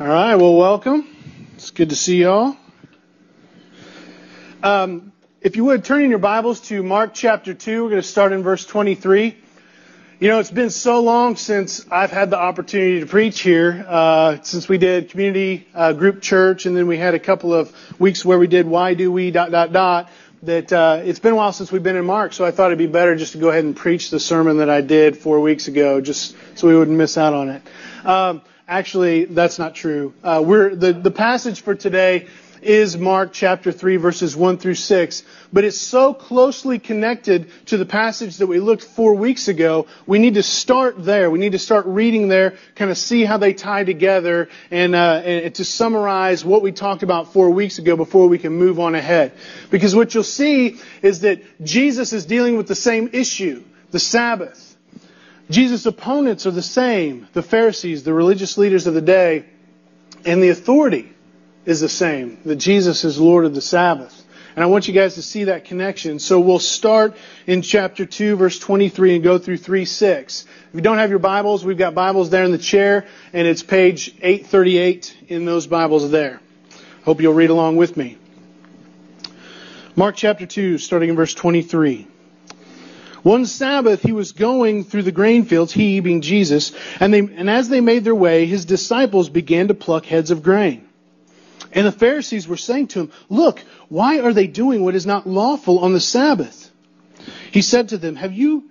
All right, well, welcome. It's good to see y'all. Um, if you would, turn in your Bibles to Mark chapter 2. We're going to start in verse 23. You know, it's been so long since I've had the opportunity to preach here, uh, since we did community uh, group church, and then we had a couple of weeks where we did why do we dot dot dot. That uh, it's been a while since we've been in Mark, so I thought it'd be better just to go ahead and preach the sermon that I did four weeks ago, just so we wouldn't miss out on it. Um, Actually, that's not true. Uh, we're, the, the passage for today is Mark chapter 3 verses 1 through 6, but it's so closely connected to the passage that we looked four weeks ago, we need to start there. We need to start reading there, kind of see how they tie together, and, uh, and to summarize what we talked about four weeks ago before we can move on ahead. Because what you'll see is that Jesus is dealing with the same issue, the Sabbath. Jesus' opponents are the same the Pharisees, the religious leaders of the day, and the authority is the same that Jesus is Lord of the Sabbath. And I want you guys to see that connection. So we'll start in chapter 2, verse 23, and go through 3 6. If you don't have your Bibles, we've got Bibles there in the chair, and it's page 838 in those Bibles there. Hope you'll read along with me. Mark chapter 2, starting in verse 23. One Sabbath, he was going through the grain fields, he being Jesus, and, they, and as they made their way, his disciples began to pluck heads of grain. And the Pharisees were saying to him, Look, why are they doing what is not lawful on the Sabbath? He said to them, Have you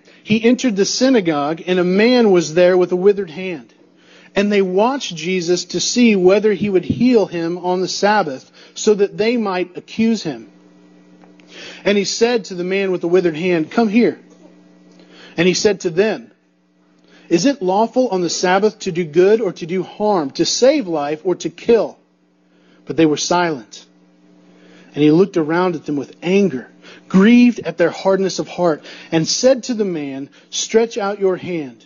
he entered the synagogue, and a man was there with a withered hand. And they watched Jesus to see whether he would heal him on the Sabbath, so that they might accuse him. And he said to the man with the withered hand, Come here. And he said to them, Is it lawful on the Sabbath to do good or to do harm, to save life or to kill? But they were silent. And he looked around at them with anger grieved at their hardness of heart, and said to the man, Stretch out your hand.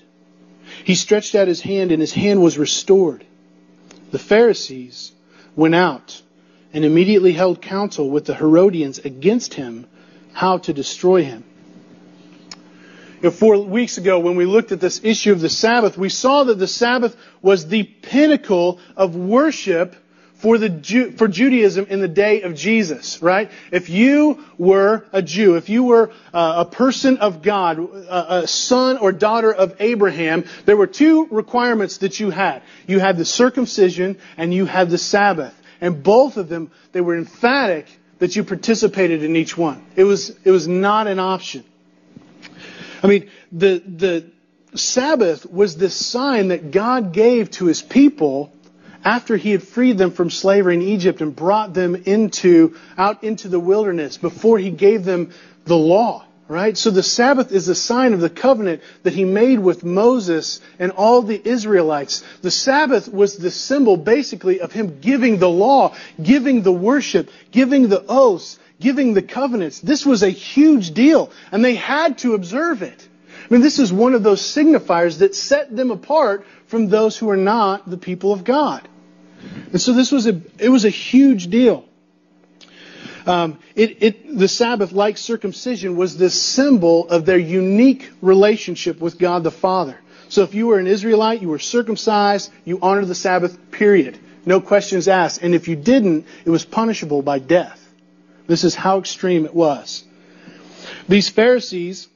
He stretched out his hand, and his hand was restored. The Pharisees went out and immediately held counsel with the Herodians against him, how to destroy him. You know, four weeks ago, when we looked at this issue of the Sabbath, we saw that the Sabbath was the pinnacle of worship for the for Judaism in the day of Jesus, right? If you were a Jew, if you were uh, a person of God, a, a son or daughter of Abraham, there were two requirements that you had. You had the circumcision and you had the Sabbath. And both of them, they were emphatic that you participated in each one. It was, it was not an option. I mean, the, the Sabbath was this sign that God gave to his people after he had freed them from slavery in Egypt and brought them into, out into the wilderness before he gave them the law, right? So the Sabbath is a sign of the covenant that he made with Moses and all the Israelites. The Sabbath was the symbol basically of him giving the law, giving the worship, giving the oaths, giving the covenants. This was a huge deal and they had to observe it. I mean, this is one of those signifiers that set them apart from those who are not the people of God. And so this was a, it was a huge deal. Um, it, it, the Sabbath, like circumcision, was this symbol of their unique relationship with God the Father. So if you were an Israelite, you were circumcised, you honored the Sabbath, period. No questions asked. And if you didn't, it was punishable by death. This is how extreme it was. These Pharisees,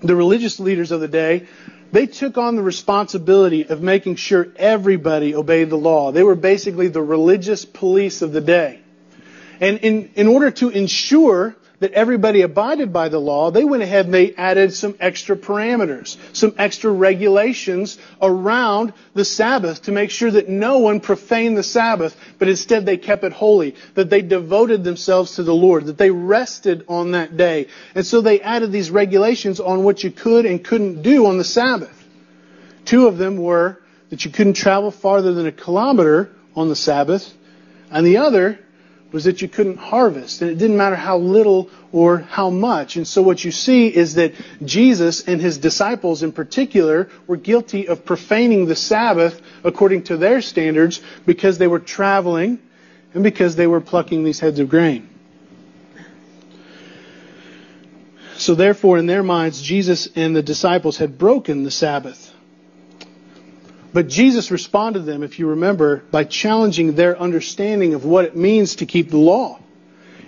the religious leaders of the day, they took on the responsibility of making sure everybody obeyed the law. They were basically the religious police of the day. And in, in order to ensure that everybody abided by the law, they went ahead and they added some extra parameters, some extra regulations around the Sabbath to make sure that no one profaned the Sabbath, but instead they kept it holy, that they devoted themselves to the Lord, that they rested on that day. And so they added these regulations on what you could and couldn't do on the Sabbath. Two of them were that you couldn't travel farther than a kilometer on the Sabbath, and the other was that you couldn't harvest, and it didn't matter how little or how much. And so what you see is that Jesus and his disciples in particular were guilty of profaning the Sabbath according to their standards because they were traveling and because they were plucking these heads of grain. So therefore, in their minds, Jesus and the disciples had broken the Sabbath. But Jesus responded to them, if you remember, by challenging their understanding of what it means to keep the law.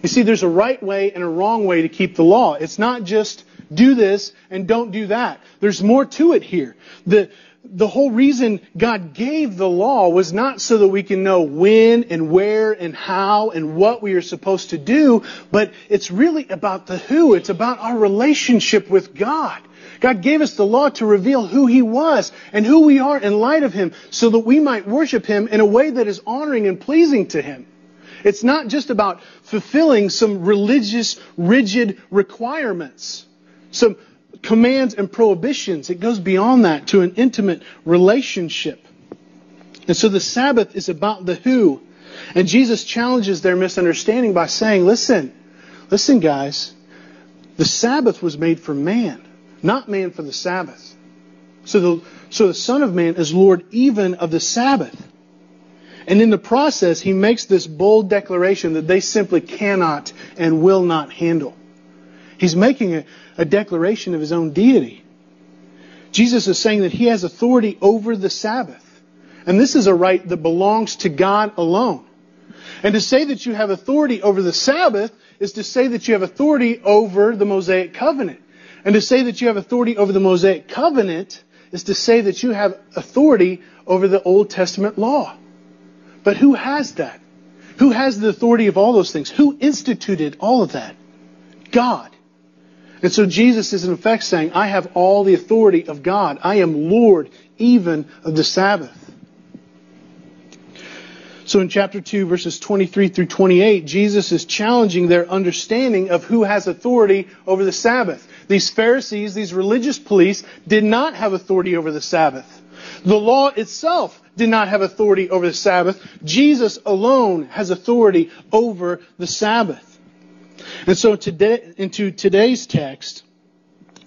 You see, there's a right way and a wrong way to keep the law. It's not just do this and don't do that. There's more to it here. The, the whole reason God gave the law was not so that we can know when and where and how and what we are supposed to do, but it's really about the who. It's about our relationship with God. God gave us the law to reveal who He was and who we are in light of Him so that we might worship Him in a way that is honoring and pleasing to Him. It's not just about fulfilling some religious, rigid requirements, some commands and prohibitions. It goes beyond that to an intimate relationship. And so the Sabbath is about the who. And Jesus challenges their misunderstanding by saying, listen, listen, guys, the Sabbath was made for man not man for the Sabbath. So the, so the Son of Man is Lord even of the Sabbath. And in the process, he makes this bold declaration that they simply cannot and will not handle. He's making a, a declaration of his own deity. Jesus is saying that he has authority over the Sabbath. And this is a right that belongs to God alone. And to say that you have authority over the Sabbath is to say that you have authority over the Mosaic covenant. And to say that you have authority over the Mosaic covenant is to say that you have authority over the Old Testament law. But who has that? Who has the authority of all those things? Who instituted all of that? God. And so Jesus is in effect saying, I have all the authority of God. I am Lord even of the Sabbath. So in chapter 2, verses 23 through 28, Jesus is challenging their understanding of who has authority over the Sabbath. These Pharisees, these religious police, did not have authority over the Sabbath. The law itself did not have authority over the Sabbath. Jesus alone has authority over the Sabbath. And so today, into today's text,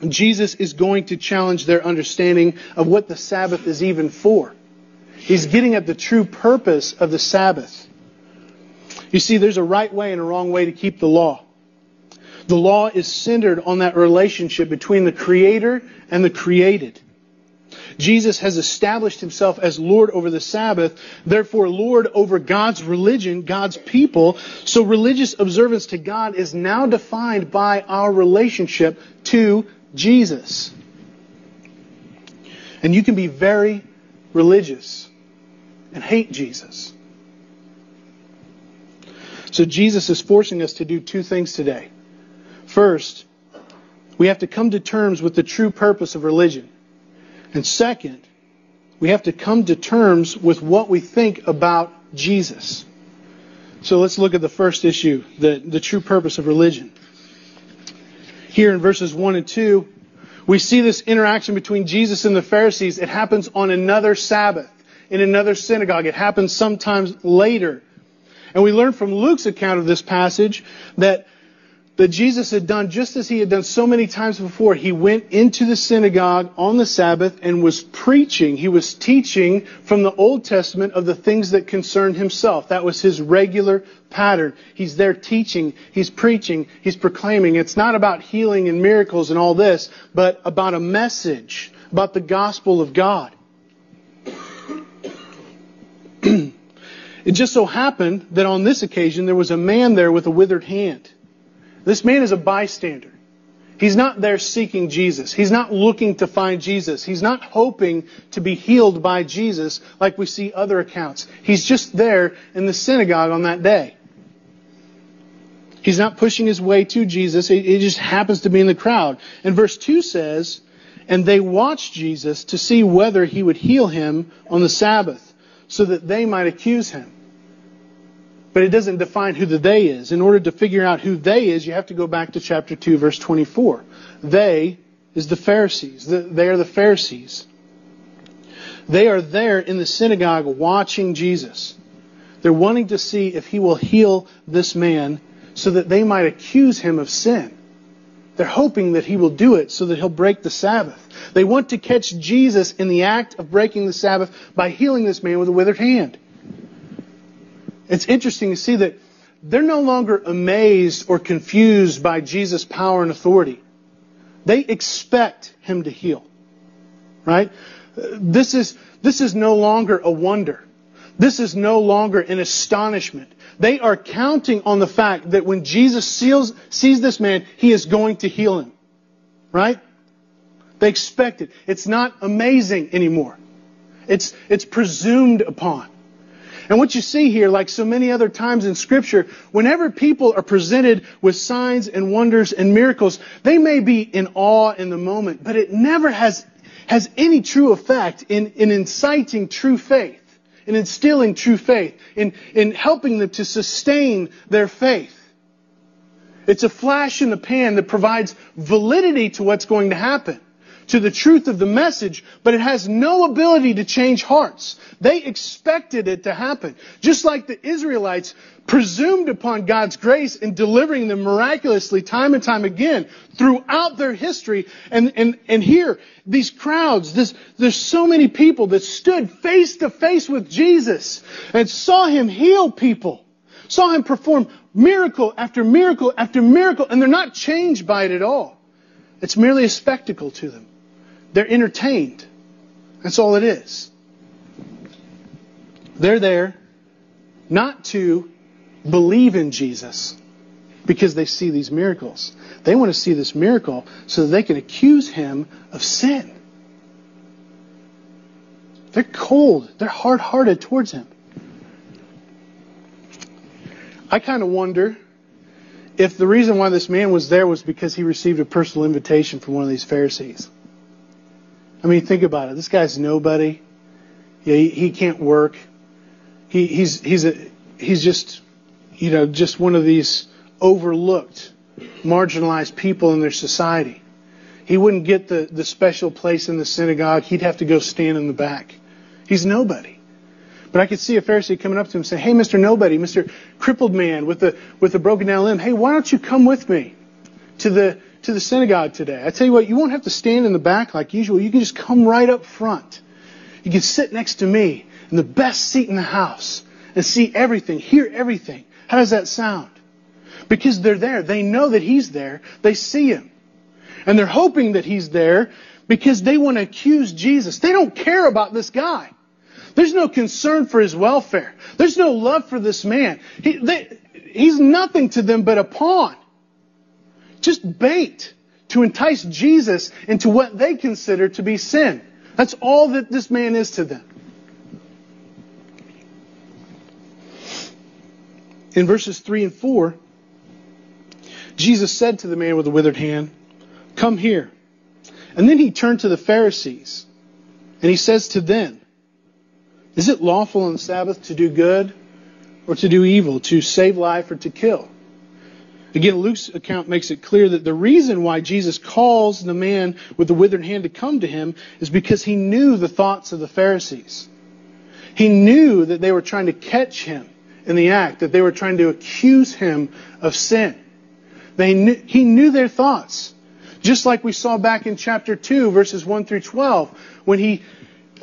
Jesus is going to challenge their understanding of what the Sabbath is even for. He's getting at the true purpose of the Sabbath. You see, there's a right way and a wrong way to keep the law. The law is centered on that relationship between the Creator and the created. Jesus has established himself as Lord over the Sabbath, therefore Lord over God's religion, God's people. So religious observance to God is now defined by our relationship to Jesus. And you can be very religious and hate Jesus. So Jesus is forcing us to do two things today. First, we have to come to terms with the true purpose of religion. And second, we have to come to terms with what we think about Jesus. So let's look at the first issue, the, the true purpose of religion. Here in verses 1 and 2, we see this interaction between Jesus and the Pharisees. It happens on another Sabbath, in another synagogue. It happens sometimes later. And we learn from Luke's account of this passage that that Jesus had done just as he had done so many times before. He went into the synagogue on the Sabbath and was preaching. He was teaching from the Old Testament of the things that concerned himself. That was his regular pattern. He's there teaching, he's preaching, he's proclaiming. It's not about healing and miracles and all this, but about a message, about the gospel of God. it just so happened that on this occasion there was a man there with a withered hand. This man is a bystander. He's not there seeking Jesus. He's not looking to find Jesus. He's not hoping to be healed by Jesus like we see other accounts. He's just there in the synagogue on that day. He's not pushing his way to Jesus. He just happens to be in the crowd. And verse 2 says, And they watched Jesus to see whether he would heal him on the Sabbath, so that they might accuse him but it doesn't define who the they is. In order to figure out who they is, you have to go back to chapter 2, verse 24. They is the Pharisees. They are the Pharisees. They are there in the synagogue watching Jesus. They're wanting to see if he will heal this man so that they might accuse him of sin. They're hoping that he will do it so that he'll break the Sabbath. They want to catch Jesus in the act of breaking the Sabbath by healing this man with a withered hand. It's interesting to see that they're no longer amazed or confused by Jesus' power and authority. They expect him to heal. Right? This is, this is no longer a wonder. This is no longer an astonishment. They are counting on the fact that when Jesus seals, sees this man, he is going to heal him. Right? They expect it. It's not amazing anymore. It's, it's presumed upon. And what you see here, like so many other times in Scripture, whenever people are presented with signs and wonders and miracles, they may be in awe in the moment, but it never has, has any true effect in, in inciting true faith, in instilling true faith, in, in helping them to sustain their faith. It's a flash in the pan that provides validity to what's going to happen to the truth of the message, but it has no ability to change hearts. They expected it to happen. Just like the Israelites presumed upon God's grace in delivering them miraculously time and time again throughout their history. And, and, and here, these crowds, this, there's so many people that stood face to face with Jesus and saw him heal people, saw him perform miracle after miracle after miracle, and they're not changed by it at all. It's merely a spectacle to them. They're entertained. That's all it is. They're there not to believe in Jesus because they see these miracles. They want to see this miracle so that they can accuse him of sin. They're cold. They're hard hearted towards him. I kind of wonder if the reason why this man was there was because he received a personal invitation from one of these Pharisees. I mean, think about it. This guy's nobody. Yeah, he, he can't work. He, he's he's a he's just you know just one of these overlooked, marginalized people in their society. He wouldn't get the, the special place in the synagogue. He'd have to go stand in the back. He's nobody. But I could see a Pharisee coming up to him and say, Hey, Mr. Nobody, Mr. Crippled Man with the with the broken down limb, hey, why don't you come with me to the to the synagogue today. I tell you what, you won't have to stand in the back like usual. You can just come right up front. You can sit next to me in the best seat in the house and see everything, hear everything. How does that sound? Because they're there. They know that He's there. They see Him. And they're hoping that He's there because they want to accuse Jesus. They don't care about this guy. There's no concern for his welfare. There's no love for this man. He, they, he's nothing to them but a pawn just bait to entice Jesus into what they consider to be sin. That's all that this man is to them. In verses 3 and 4, Jesus said to the man with the withered hand, Come here. And then he turned to the Pharisees, and he says to them, Is it lawful on the Sabbath to do good or to do evil, to save life or to kill? Again, Luke's account makes it clear that the reason why Jesus calls the man with the withered hand to come to him is because he knew the thoughts of the Pharisees. He knew that they were trying to catch him in the act, that they were trying to accuse him of sin. They knew, he knew their thoughts. Just like we saw back in chapter 2, verses 1 through 12, when he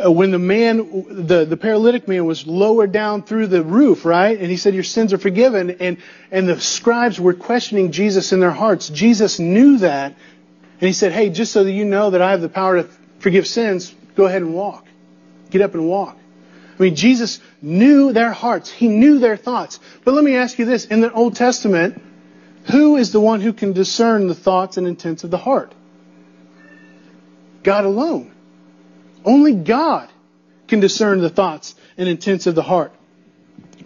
Uh, when the man, the, the paralytic man was lowered down through the roof, right? And he said, your sins are forgiven. And, and the scribes were questioning Jesus in their hearts. Jesus knew that. And he said, hey, just so that you know that I have the power to forgive sins, go ahead and walk. Get up and walk. I mean, Jesus knew their hearts. He knew their thoughts. But let me ask you this. In the Old Testament, who is the one who can discern the thoughts and intents of the heart? God alone. Only God can discern the thoughts and intents of the heart.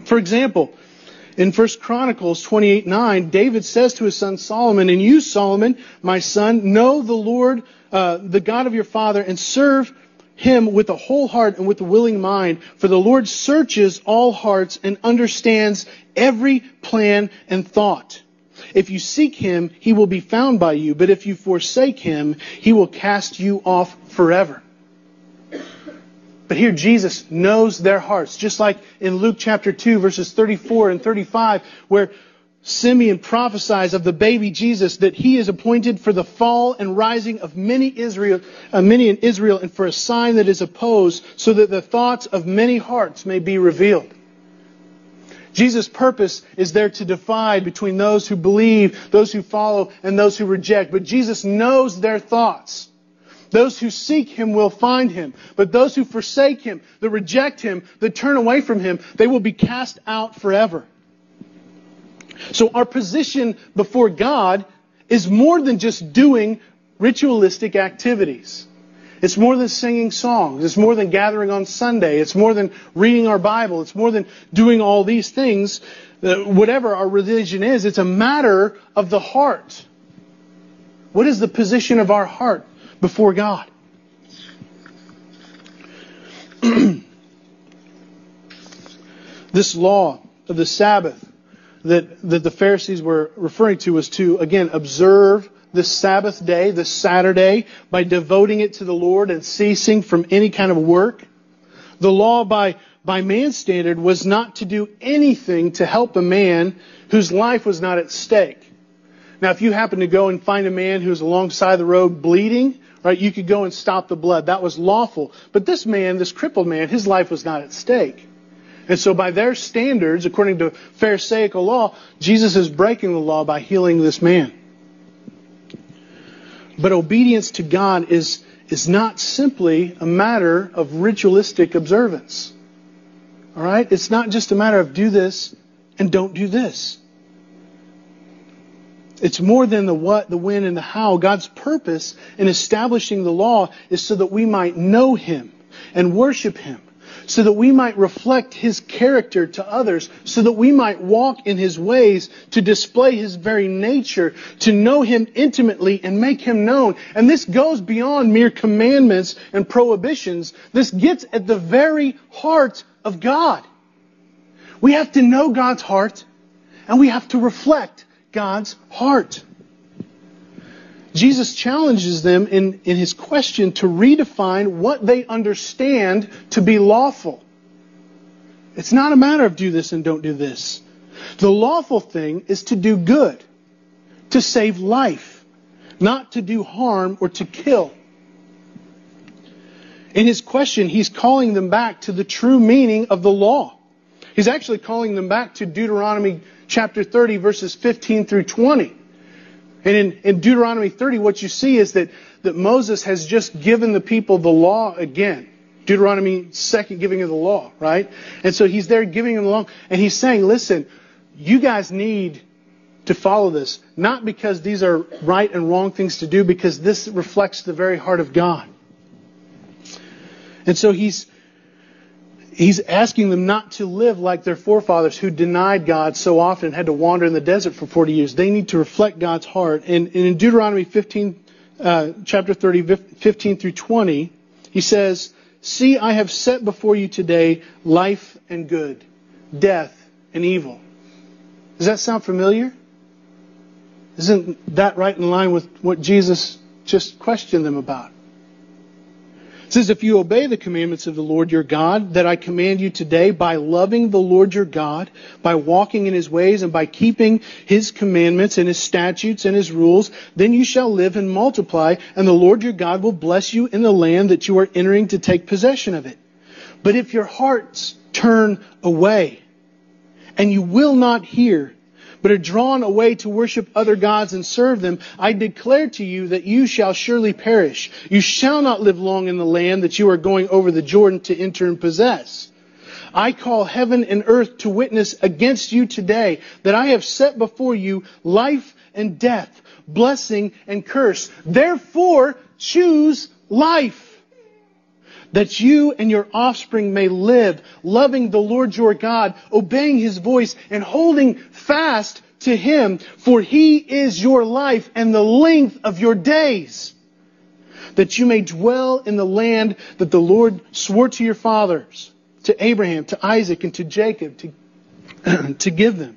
For example, in 1 Chronicles 28 9, David says to his son Solomon, And you, Solomon, my son, know the Lord, uh, the God of your father, and serve him with a whole heart and with a willing mind. For the Lord searches all hearts and understands every plan and thought. If you seek him, he will be found by you. But if you forsake him, he will cast you off forever. But here Jesus knows their hearts, just like in Luke chapter 2 verses 34 and 35 where Simeon prophesies of the baby Jesus that he is appointed for the fall and rising of many Israel, uh, many in Israel and for a sign that is opposed so that the thoughts of many hearts may be revealed. Jesus' purpose is there to divide between those who believe, those who follow, and those who reject. But Jesus knows their thoughts. Those who seek him will find him. But those who forsake him, that reject him, that turn away from him, they will be cast out forever. So our position before God is more than just doing ritualistic activities. It's more than singing songs. It's more than gathering on Sunday. It's more than reading our Bible. It's more than doing all these things. Uh, whatever our religion is, it's a matter of the heart. What is the position of our heart before God? this law of the Sabbath that, that the Pharisees were referring to was to, again, observe the Sabbath day, the Saturday, by devoting it to the Lord and ceasing from any kind of work. The law by, by man's standard was not to do anything to help a man whose life was not at stake. Now, if you happen to go and find a man who's alongside the road bleeding, right, you could go and stop the blood. That was lawful. But this man, this crippled man, his life was not at stake. And so by their standards, according to Pharisaical law, Jesus is breaking the law by healing this man. But obedience to God is, is not simply a matter of ritualistic observance. All right? It's not just a matter of do this and don't do this. It's more than the what, the when, and the how. God's purpose in establishing the law is so that we might know Him and worship Him so that we might reflect His character to others, so that we might walk in His ways to display His very nature, to know Him intimately and make Him known. And this goes beyond mere commandments and prohibitions. This gets at the very heart of God. We have to know God's heart and we have to reflect God's heart. Jesus challenges them in, in his question to redefine what they understand to be lawful. It's not a matter of do this and don't do this. The lawful thing is to do good, to save life, not to do harm or to kill. In his question, he's calling them back to the true meaning of the law. He's actually calling them back to Deuteronomy chapter 30, verses 15 through 20. And in, in Deuteronomy 30, what you see is that, that Moses has just given the people the law again. Deuteronomy second giving of the law, right? And so he's there giving them the law, and he's saying, listen, you guys need to follow this, not because these are right and wrong things to do, because this reflects the very heart of God. And so he's he's asking them not to live like their forefathers who denied God so often and had to wander in the desert for 40 years. They need to reflect God's heart. And, and in Deuteronomy 15, uh, chapter 30, 15 through 20, he says, See, I have set before you today life and good, death and evil. Does that sound familiar? Isn't that right in line with what Jesus just questioned them about? It says, If you obey the commandments of the Lord your God that I command you today by loving the Lord your God, by walking in his ways, and by keeping his commandments and his statutes and his rules, then you shall live and multiply, and the Lord your God will bless you in the land that you are entering to take possession of it. But if your hearts turn away, and you will not hear, but are drawn away to worship other gods and serve them, I declare to you that you shall surely perish. You shall not live long in the land that you are going over the Jordan to enter and possess. I call heaven and earth to witness against you today that I have set before you life and death, blessing and curse. Therefore, choose life that you and your offspring may live, loving the Lord your God, obeying his voice, and holding fast to him, for he is your life and the length of your days, that you may dwell in the land that the Lord swore to your fathers, to Abraham, to Isaac, and to Jacob, to, to give them.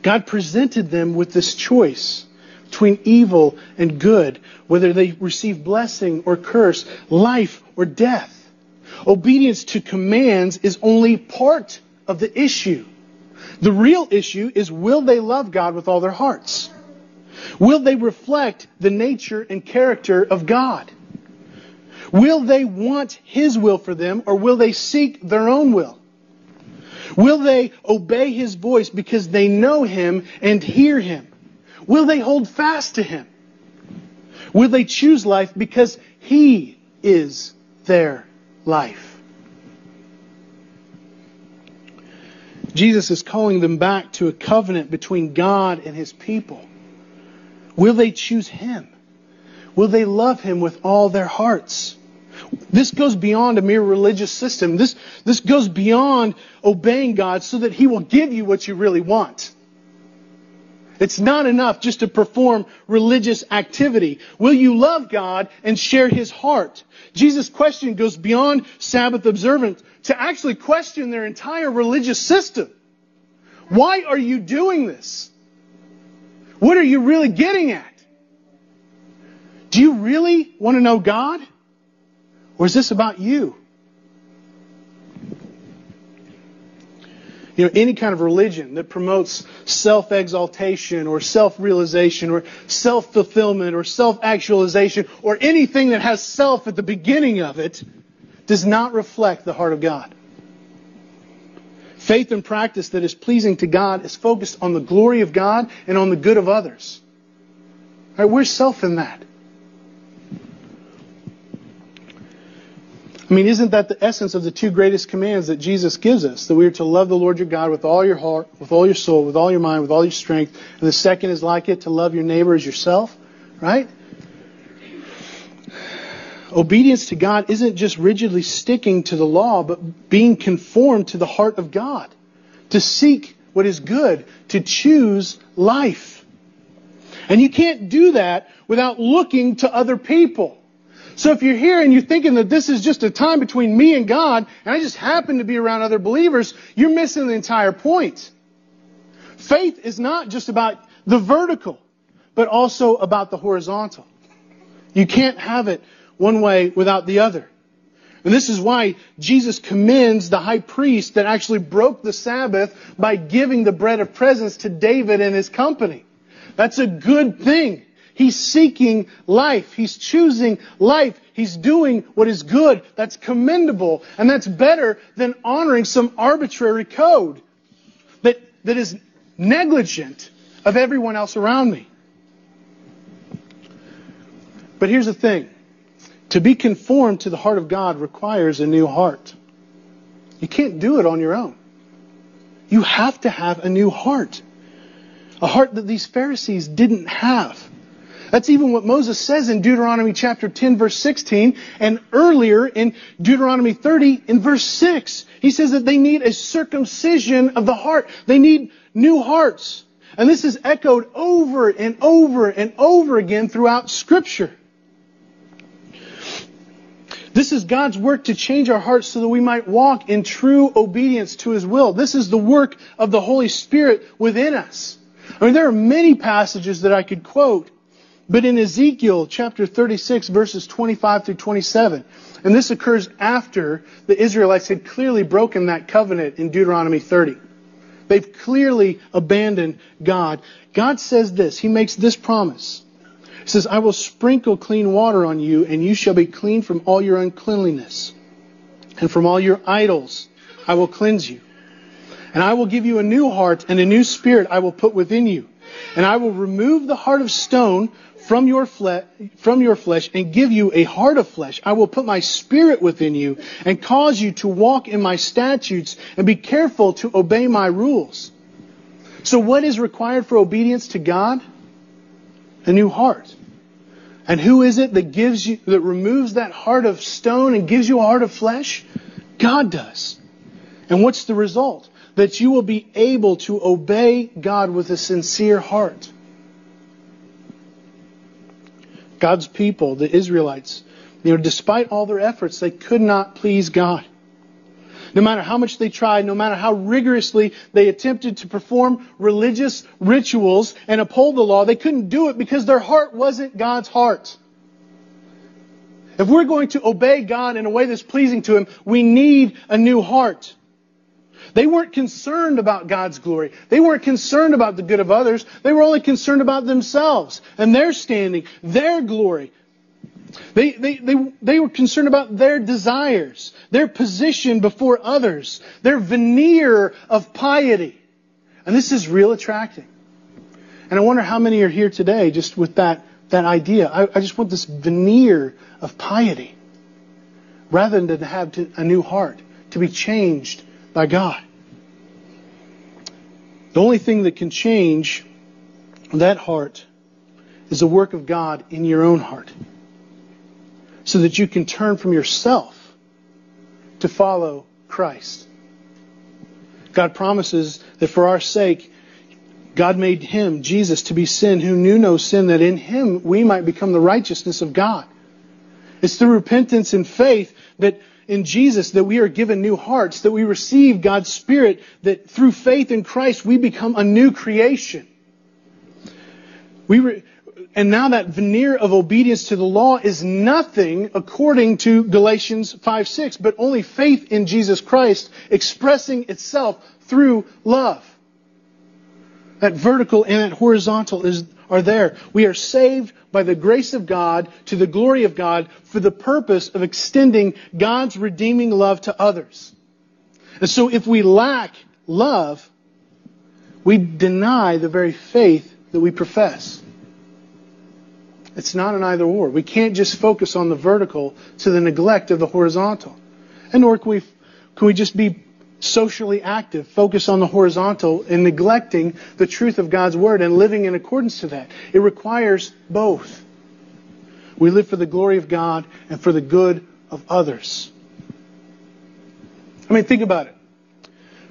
God presented them with this choice between evil and good, whether they receive blessing or curse, life or death. Obedience to commands is only part of the issue. The real issue is will they love God with all their hearts? Will they reflect the nature and character of God? Will they want His will for them or will they seek their own will? Will they obey His voice because they know Him and hear Him? Will they hold fast to Him? Will they choose life because He is their life? Jesus is calling them back to a covenant between God and His people. Will they choose Him? Will they love Him with all their hearts? This goes beyond a mere religious system. This, this goes beyond obeying God so that He will give you what you really want. It's not enough just to perform religious activity. Will you love God and share His heart? Jesus' question goes beyond Sabbath observance to actually question their entire religious system. Why are you doing this? What are you really getting at? Do you really want to know God? Or is this about you? You know, any kind of religion that promotes self exaltation or self realization or self fulfillment or self actualization or anything that has self at the beginning of it does not reflect the heart of God. Faith and practice that is pleasing to God is focused on the glory of God and on the good of others. All right, where's self in that? I mean, isn't that the essence of the two greatest commands that Jesus gives us? That we are to love the Lord your God with all your heart, with all your soul, with all your mind, with all your strength. And the second is like it, to love your neighbor as yourself, right? Obedience to God isn't just rigidly sticking to the law, but being conformed to the heart of God. To seek what is good, to choose life. And you can't do that without looking to other people. So if you're here and you're thinking that this is just a time between me and God, and I just happen to be around other believers, you're missing the entire point. Faith is not just about the vertical, but also about the horizontal. You can't have it one way without the other. And this is why Jesus commends the high priest that actually broke the Sabbath by giving the bread of presence to David and his company. That's a good thing. He's seeking life. He's choosing life. He's doing what is good. That's commendable. And that's better than honoring some arbitrary code that, that is negligent of everyone else around me. But here's the thing. To be conformed to the heart of God requires a new heart. You can't do it on your own. You have to have a new heart. A heart that these Pharisees didn't have. That's even what Moses says in Deuteronomy chapter 10 verse 16 and earlier in Deuteronomy 30 in verse 6. He says that they need a circumcision of the heart. They need new hearts. And this is echoed over and over and over again throughout scripture. This is God's work to change our hearts so that we might walk in true obedience to His will. This is the work of the Holy Spirit within us. I mean, there are many passages that I could quote, but in Ezekiel chapter 36 verses 25 through 27, and this occurs after the Israelites had clearly broken that covenant in Deuteronomy 30. They've clearly abandoned God. God says this. He makes this promise. He says, I will sprinkle clean water on you, and you shall be clean from all your uncleanliness. And from all your idols I will cleanse you. And I will give you a new heart, and a new spirit I will put within you. And I will remove the heart of stone from your, fle- from your flesh and give you a heart of flesh. I will put my spirit within you and cause you to walk in my statutes and be careful to obey my rules. So what is required for obedience to God? a new heart. And who is it that gives you, that removes that heart of stone and gives you a heart of flesh? God does. And what's the result? That you will be able to obey God with a sincere heart. God's people, the Israelites, you know, despite all their efforts, they could not please God. No matter how much they tried, no matter how rigorously they attempted to perform religious rituals and uphold the law, they couldn't do it because their heart wasn't God's heart. If we're going to obey God in a way that's pleasing to Him, we need a new heart. They weren't concerned about God's glory. They weren't concerned about the good of others. They were only concerned about themselves and their standing, their glory. They, they, they, they were concerned about their desires, their position before others, their veneer of piety. And this is real attracting. And I wonder how many are here today just with that, that idea. I, I just want this veneer of piety rather than to have to, a new heart, to be changed by God. The only thing that can change that heart is the work of God in your own heart. So that you can turn from yourself to follow Christ. God promises that for our sake, God made him, Jesus, to be sin who knew no sin, that in him we might become the righteousness of God. It's through repentance and faith that in Jesus that we are given new hearts, that we receive God's Spirit, that through faith in Christ we become a new creation. We re- and now that veneer of obedience to the law is nothing according to Galatians 5 6, but only faith in Jesus Christ expressing itself through love. That vertical and that horizontal is, are there. We are saved by the grace of God to the glory of God for the purpose of extending God's redeeming love to others. And so if we lack love, we deny the very faith that we profess. It's not an either or. We can't just focus on the vertical to the neglect of the horizontal. And nor can we, can we just be socially active, focus on the horizontal, and neglecting the truth of God's Word and living in accordance to that. It requires both. We live for the glory of God and for the good of others. I mean, think about it.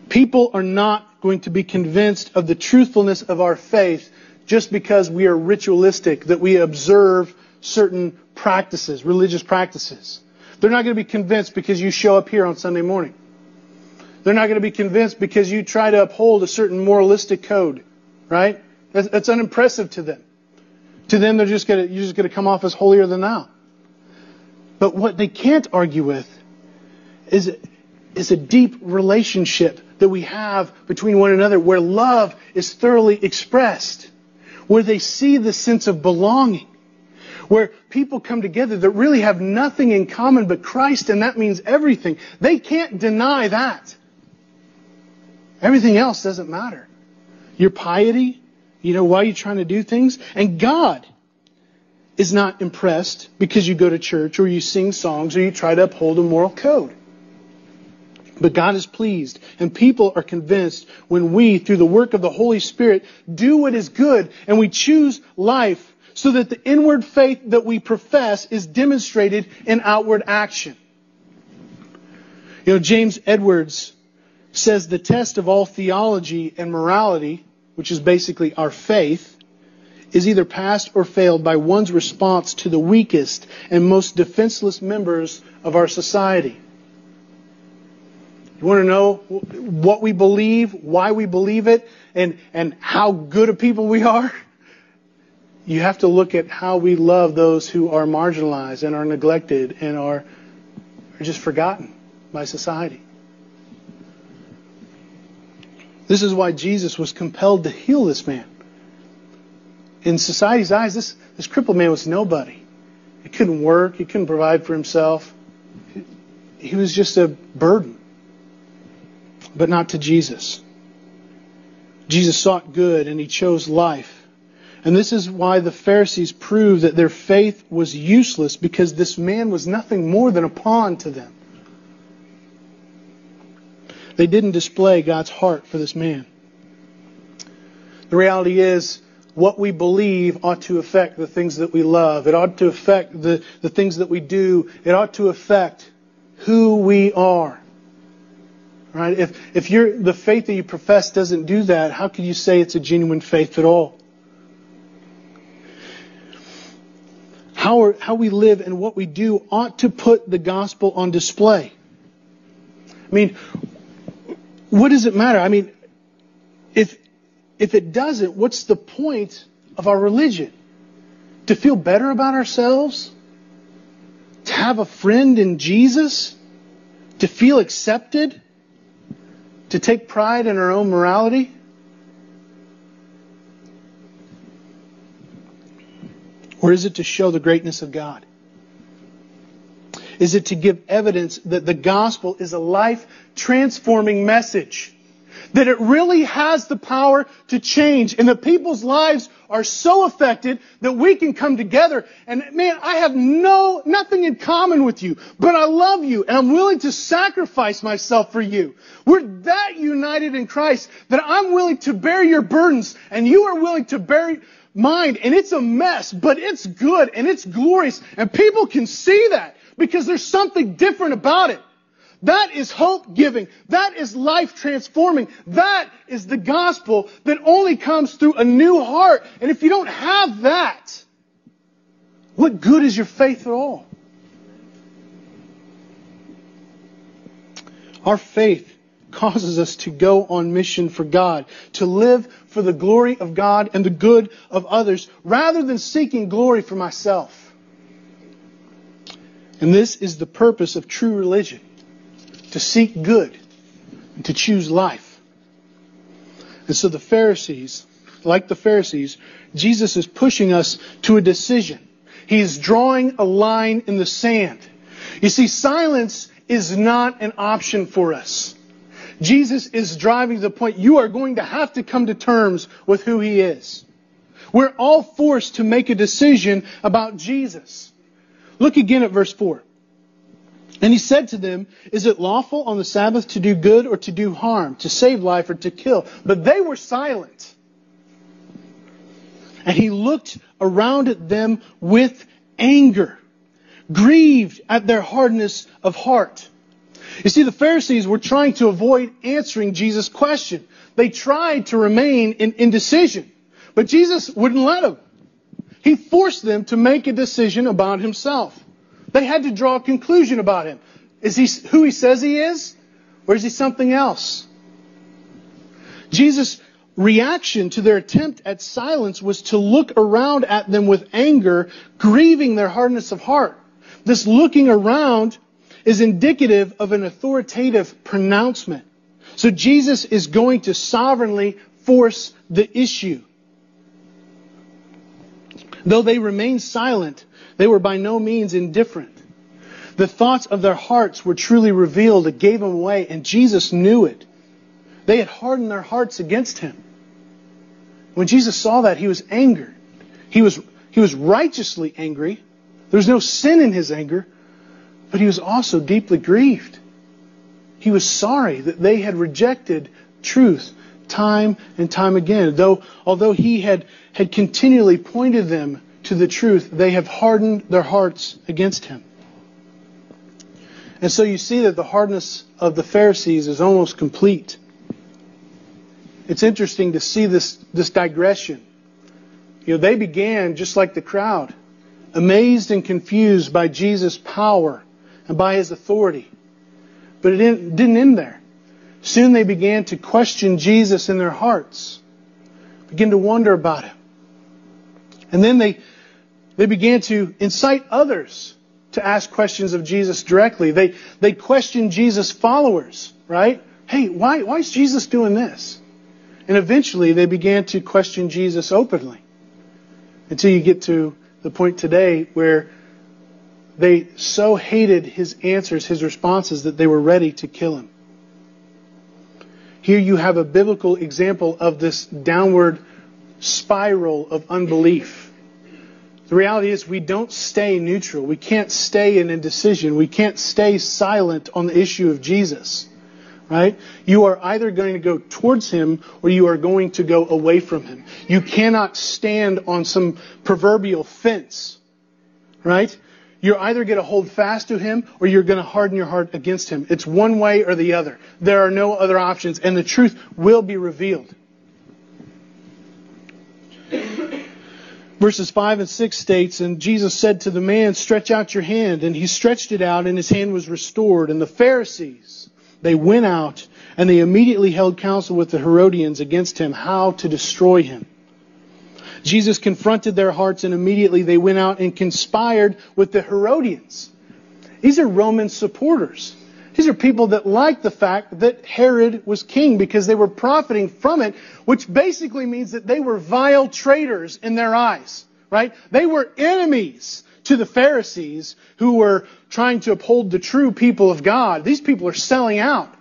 People are not going to be convinced of the truthfulness of our faith just because we are ritualistic, that we observe certain practices, religious practices. They're not going to be convinced because you show up here on Sunday morning. They're not going to be convinced because you try to uphold a certain moralistic code, right? That's, that's unimpressive to them. To them, they're just going to, you're just going to come off as holier than thou. But what they can't argue with is, is a deep relationship that we have between one another where love is thoroughly expressed, where they see the sense of belonging, where people come together that really have nothing in common but Christ, and that means everything. They can't deny that. Everything else doesn't matter. Your piety, you know, why you're trying to do things, and God is not impressed because you go to church or you sing songs or you try to uphold a moral code. But God is pleased, and people are convinced when we, through the work of the Holy Spirit, do what is good and we choose life so that the inward faith that we profess is demonstrated in outward action. You know, James Edwards says the test of all theology and morality, which is basically our faith, is either passed or failed by one's response to the weakest and most defenseless members of our society. You want to know what we believe, why we believe it, and, and how good of people we are? You have to look at how we love those who are marginalized and are neglected and are, are just forgotten by society. This is why Jesus was compelled to heal this man. In society's eyes, this, this crippled man was nobody. He couldn't work, he couldn't provide for himself. He was just a burden. But not to Jesus. Jesus sought good and he chose life. And this is why the Pharisees proved that their faith was useless because this man was nothing more than a pawn to them. They didn't display God's heart for this man. The reality is, what we believe ought to affect the things that we love. It ought to affect the, the things that we do. It ought to affect who we are. Right? If, if you the faith that you profess doesn't do that, how can you say it's a genuine faith at all? How, are, how we live and what we do ought to put the gospel on display. I mean, what does it matter? I mean, if, if it doesn't, what's the point of our religion? To feel better about ourselves? To have a friend in Jesus? To feel accepted? To take pride in our own morality? Or is it to show the greatness of God? Is it to give evidence that the gospel is a life transforming message? That it really has the power to change. And the people's lives are so affected that we can come together. And man, I have no, nothing in common with you, but I love you and I'm willing to sacrifice myself for you. We're that united in Christ that I'm willing to bear your burdens and you are willing to bear mine. And it's a mess, but it's good and it's glorious. And people can see that because there's something different about it. That is hope giving. That is life transforming. That is the gospel that only comes through a new heart. And if you don't have that, what good is your faith at all? Our faith causes us to go on mission for God, to live for the glory of God and the good of others, rather than seeking glory for myself. And this is the purpose of true religion to seek good and to choose life. And so the Pharisees, like the Pharisees, Jesus is pushing us to a decision. He's drawing a line in the sand. You see, silence is not an option for us. Jesus is driving the point you are going to have to come to terms with who he is. We're all forced to make a decision about Jesus. Look again at verse 4. And he said to them, Is it lawful on the Sabbath to do good or to do harm, to save life or to kill? But they were silent. And he looked around at them with anger, grieved at their hardness of heart. You see, the Pharisees were trying to avoid answering Jesus' question. They tried to remain in indecision, but Jesus wouldn't let them. He forced them to make a decision about himself. They had to draw a conclusion about him. Is he who he says he is? Or is he something else? Jesus' reaction to their attempt at silence was to look around at them with anger, grieving their hardness of heart. This looking around is indicative of an authoritative pronouncement. So Jesus is going to sovereignly force the issue. Though they remained silent, they were by no means indifferent. The thoughts of their hearts were truly revealed. It gave them away, and Jesus knew it. They had hardened their hearts against him. When Jesus saw that, he was angered. He was, he was righteously angry. There was no sin in his anger, but he was also deeply grieved. He was sorry that they had rejected truth time and time again. Though, although he had, had continually pointed them to the truth, they have hardened their hearts against him. And so you see that the hardness of the Pharisees is almost complete. It's interesting to see this, this digression. You know, they began just like the crowd, amazed and confused by Jesus' power and by his authority. But it didn't end there. Soon they began to question Jesus in their hearts, begin to wonder about him. And then they, they began to incite others to ask questions of Jesus directly. They, they questioned Jesus' followers, right? Hey, why, why is Jesus doing this? And eventually they began to question Jesus openly until you get to the point today where they so hated his answers, his responses, that they were ready to kill him. Here you have a biblical example of this downward spiral of unbelief. The reality is we don't stay neutral. We can't stay in indecision. We can't stay silent on the issue of Jesus. Right? You are either going to go towards him or you are going to go away from him. You cannot stand on some proverbial fence. Right? You're either going to hold fast to him or you're going to harden your heart against him. It's one way or the other. There are no other options, and the truth will be revealed. Verses 5 and 6 states, And Jesus said to the man, Stretch out your hand. And he stretched it out, and his hand was restored. And the Pharisees, they went out, and they immediately held counsel with the Herodians against him, how to destroy him. Jesus confronted their hearts, and immediately they went out and conspired with the Herodians. These are Roman supporters. These are people that liked the fact that Herod was king because they were profiting from it, which basically means that they were vile traitors in their eyes, right? They were enemies to the Pharisees who were trying to uphold the true people of God. These people are selling out.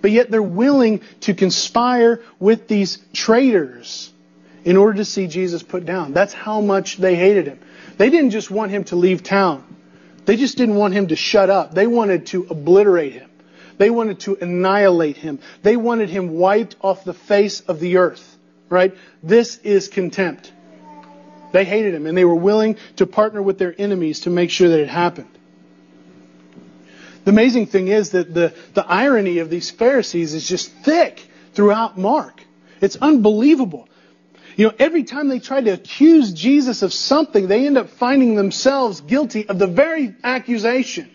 But yet they're willing to conspire with these traitors in order to see Jesus put down. That's how much they hated him. They didn't just want him to leave town. They just didn't want him to shut up. They wanted to obliterate him. They wanted to annihilate him. They wanted him wiped off the face of the earth. Right? This is contempt. They hated him and they were willing to partner with their enemies to make sure that it happened. The amazing thing is that the, the irony of these Pharisees is just thick throughout Mark. It's unbelievable. You know, every time they try to accuse Jesus of something, they end up finding themselves guilty of the very accusation.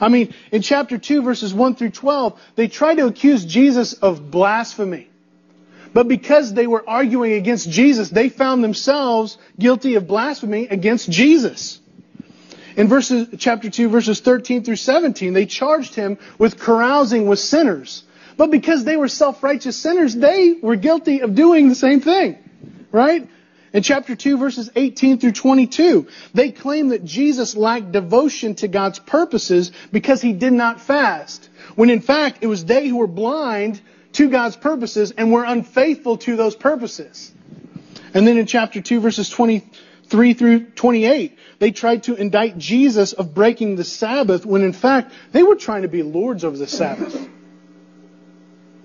I mean, in chapter 2, verses 1 through 12, they try to accuse Jesus of blasphemy. But because they were arguing against Jesus, they found themselves guilty of blasphemy against Jesus. In verses, chapter 2, verses 13 through 17, they charged him with carousing with sinners. But because they were self-righteous sinners, they were guilty of doing the same thing. Right? In chapter 2, verses 18 through 22, they claim that Jesus lacked devotion to God's purposes because he did not fast. When in fact, it was they who were blind to God's purposes and were unfaithful to those purposes. And then in chapter 2, verses 23 through 28, they tried to indict Jesus of breaking the Sabbath when in fact they were trying to be lords over the Sabbath.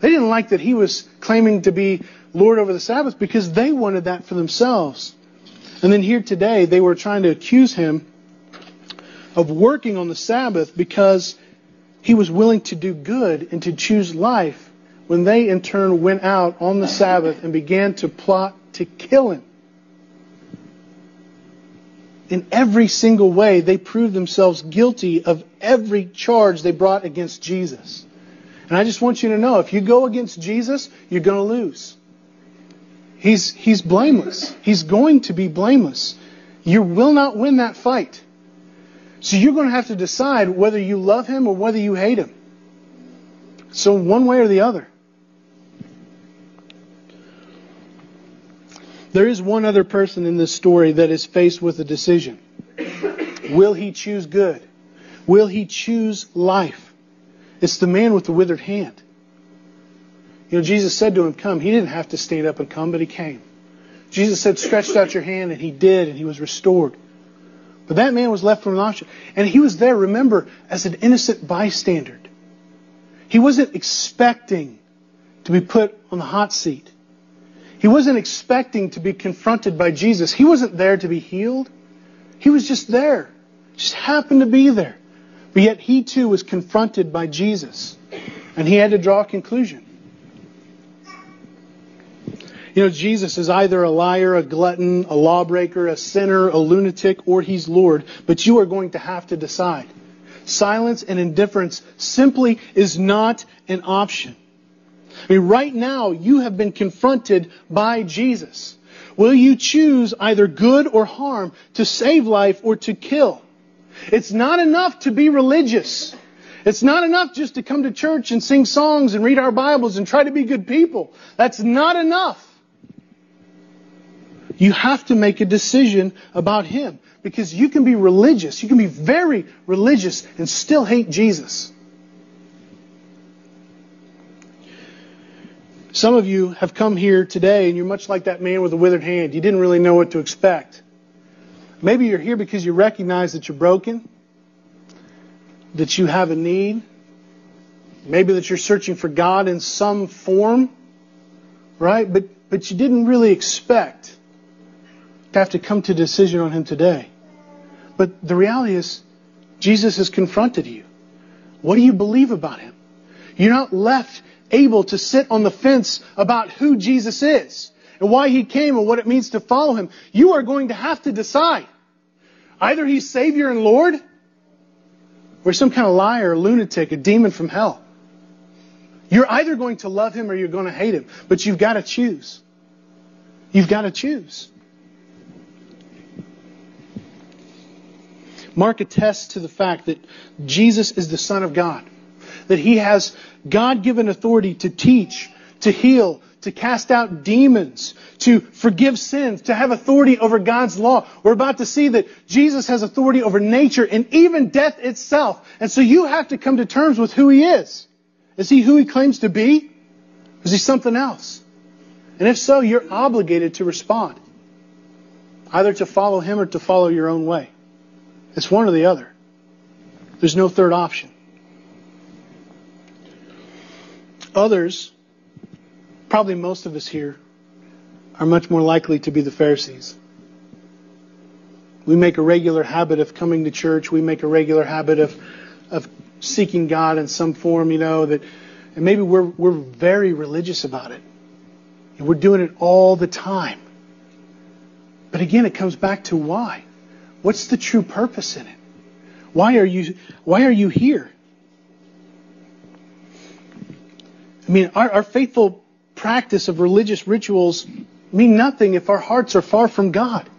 They didn't like that he was claiming to be Lord over the Sabbath because they wanted that for themselves. And then here today, they were trying to accuse him of working on the Sabbath because he was willing to do good and to choose life when they in turn went out on the Sabbath and began to plot to kill him. In every single way, they proved themselves guilty of every charge they brought against Jesus. And I just want you to know if you go against Jesus, you're going to lose. He's, he's blameless. He's going to be blameless. You will not win that fight. So you're going to have to decide whether you love him or whether you hate him. So one way or the other. There is one other person in this story that is faced with a decision. Will he choose good? Will he choose life? It's the man with the withered hand. You know, Jesus said to him, Come. He didn't have to stand up and come, but he came. Jesus said, Stretched out your hand, and he did, and he was restored. But that man was left from an option. And he was there, remember, as an innocent bystander. He wasn't expecting to be put on the hot seat. He wasn't expecting to be confronted by Jesus. He wasn't there to be healed. He was just there. Just happened to be there. But yet he too was confronted by Jesus. And he had to draw a conclusion. You know, Jesus is either a liar, a glutton, a lawbreaker, a sinner, a lunatic, or he's Lord. But you are going to have to decide. Silence and indifference simply is not an option. I mean, right now, you have been confronted by Jesus. Will you choose either good or harm to save life or to kill? It's not enough to be religious. It's not enough just to come to church and sing songs and read our Bibles and try to be good people. That's not enough. You have to make a decision about Him because you can be religious. You can be very religious and still hate Jesus. Some of you have come here today and you're much like that man with the withered hand. You didn't really know what to expect. Maybe you're here because you recognize that you're broken, that you have a need, maybe that you're searching for God in some form, right? But, but you didn't really expect have to come to a decision on Him today. But the reality is, Jesus has confronted you. What do you believe about Him? You're not left able to sit on the fence about who Jesus is and why he came and what it means to follow him. You are going to have to decide. Either he's Savior and Lord, or some kind of liar, a lunatic, a demon from hell. You're either going to love him or you're going to hate him. But you've got to choose. You've got to choose. Mark attests to the fact that Jesus is the Son of God, that he has God given authority to teach, to heal, to cast out demons, to forgive sins, to have authority over God's law. We're about to see that Jesus has authority over nature and even death itself. And so you have to come to terms with who he is. Is he who he claims to be? Is he something else? And if so, you're obligated to respond. Either to follow him or to follow your own way. It's one or the other. There's no third option. Others, probably most of us here, are much more likely to be the Pharisees. We make a regular habit of coming to church. We make a regular habit of, of seeking God in some form, you know, that, and maybe we're, we're very religious about it. And we're doing it all the time. But again, it comes back to why. What's the true purpose in it? Why are you, why are you here? I mean, our, our faithful practice of religious rituals mean nothing if our hearts are far from God.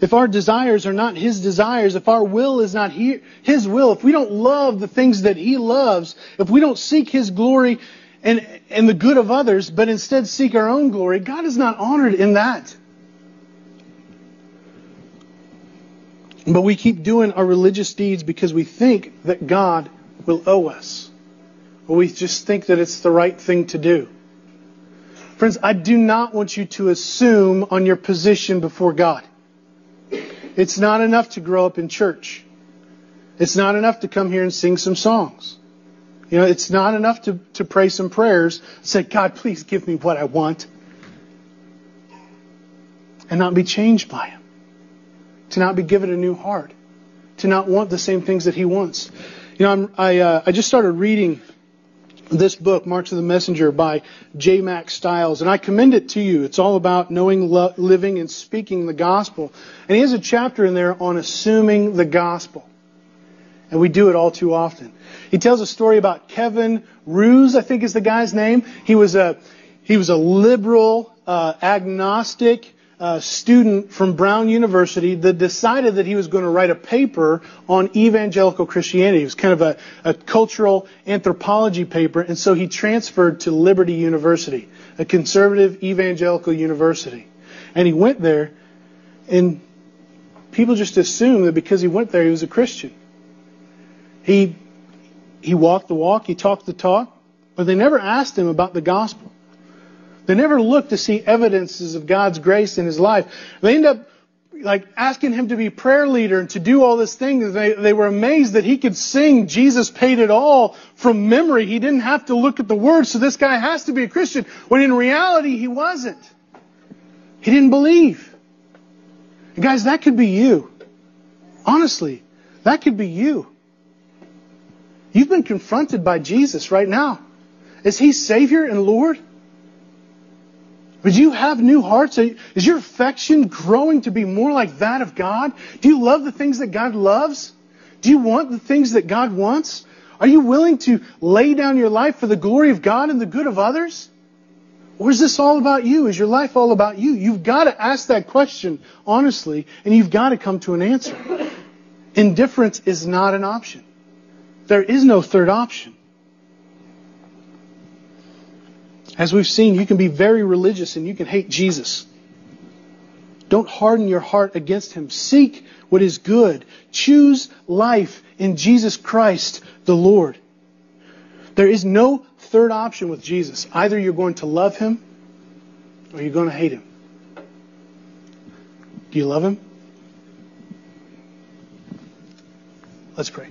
If our desires are not His desires, if our will is not His will, if we don't love the things that He loves, if we don't seek His glory and, and the good of others, but instead seek our own glory, God is not honored in that. But we keep doing our religious deeds because we think that God will owe us. Or we just think that it's the right thing to do. Friends, I do not want you to assume on your position before God. It's not enough to grow up in church. It's not enough to come here and sing some songs. You know, it's not enough to, to pray some prayers, say, God, please give me what I want, and not be changed by Him to not be given a new heart, to not want the same things that he wants. You know, I'm, i uh, I just started reading this book, Marks of the Messenger, by J. Mack Stiles, and I commend it to you. It's all about knowing, lo- living, and speaking the gospel. And he has a chapter in there on assuming the gospel. And we do it all too often. He tells a story about Kevin Roose, I think is the guy's name. He was a, he was a liberal, uh, agnostic, uh, student from Brown University that decided that he was going to write a paper on evangelical Christianity. It was kind of a, a cultural anthropology paper, and so he transferred to Liberty University, a conservative evangelical university. And he went there, and people just assumed that because he went there, he was a Christian. He he walked the walk, he talked the talk, but they never asked him about the gospel. They never looked to see evidences of God's grace in his life. They end up like asking him to be prayer leader and to do all this thing. They, they were amazed that he could sing Jesus paid it all from memory. He didn't have to look at the words, so this guy has to be a Christian. When in reality, he wasn't. He didn't believe. And guys, that could be you. Honestly, that could be you. You've been confronted by Jesus right now. Is he Savior and Lord? But do you have new hearts? Is your affection growing to be more like that of God? Do you love the things that God loves? Do you want the things that God wants? Are you willing to lay down your life for the glory of God and the good of others? Or is this all about you? Is your life all about you? You've got to ask that question honestly, and you've got to come to an answer. Indifference is not an option. There is no third option. As we've seen, you can be very religious and you can hate Jesus. Don't harden your heart against him. Seek what is good. Choose life in Jesus Christ the Lord. There is no third option with Jesus. Either you're going to love him or you're going to hate him. Do you love him? Let's pray.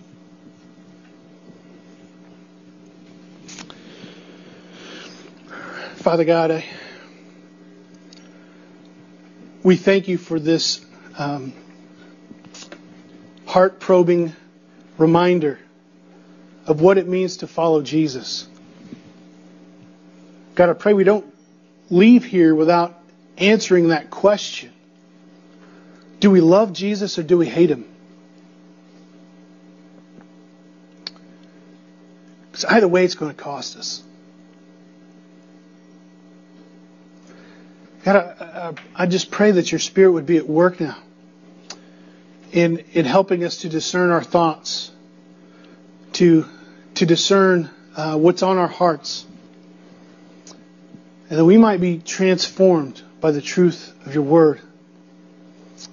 Father God, I, we thank you for this um, heart probing reminder of what it means to follow Jesus. God, I pray we don't leave here without answering that question. Do we love Jesus or do we hate him? Because either way, it's going to cost us. God, I, I, I just pray that your Spirit would be at work now. in, in helping us to discern our thoughts, to, to discern uh, what's on our hearts, and that we might be transformed by the truth of your word.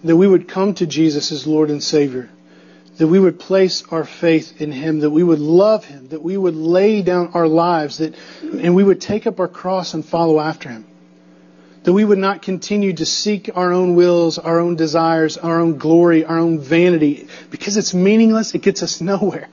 That we would come to Jesus as Lord and Savior. That we would place our faith in Him. That we would love Him. That we would lay down our lives. That, and we would take up our cross and follow after Him. That we would not continue to seek our own wills, our own desires, our own glory, our own vanity. Because it's meaningless, it gets us nowhere.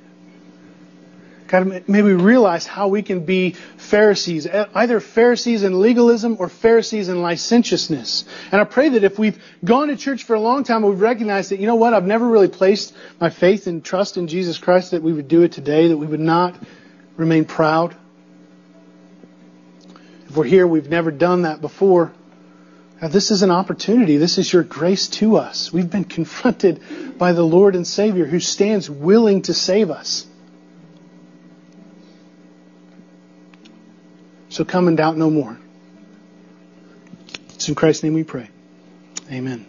God, may we realize how we can be Pharisees, either Pharisees in legalism or Pharisees in licentiousness. And I pray that if we've gone to church for a long time, we've recognized that, you know what, I've never really placed my faith and trust in Jesus Christ, that we would do it today, that we would not remain proud. If we're here, we've never done that before. Now, this is an opportunity. This is your grace to us. We've been confronted by the Lord and Savior who stands willing to save us. So come and doubt no more. It's in Christ's name we pray. Amen.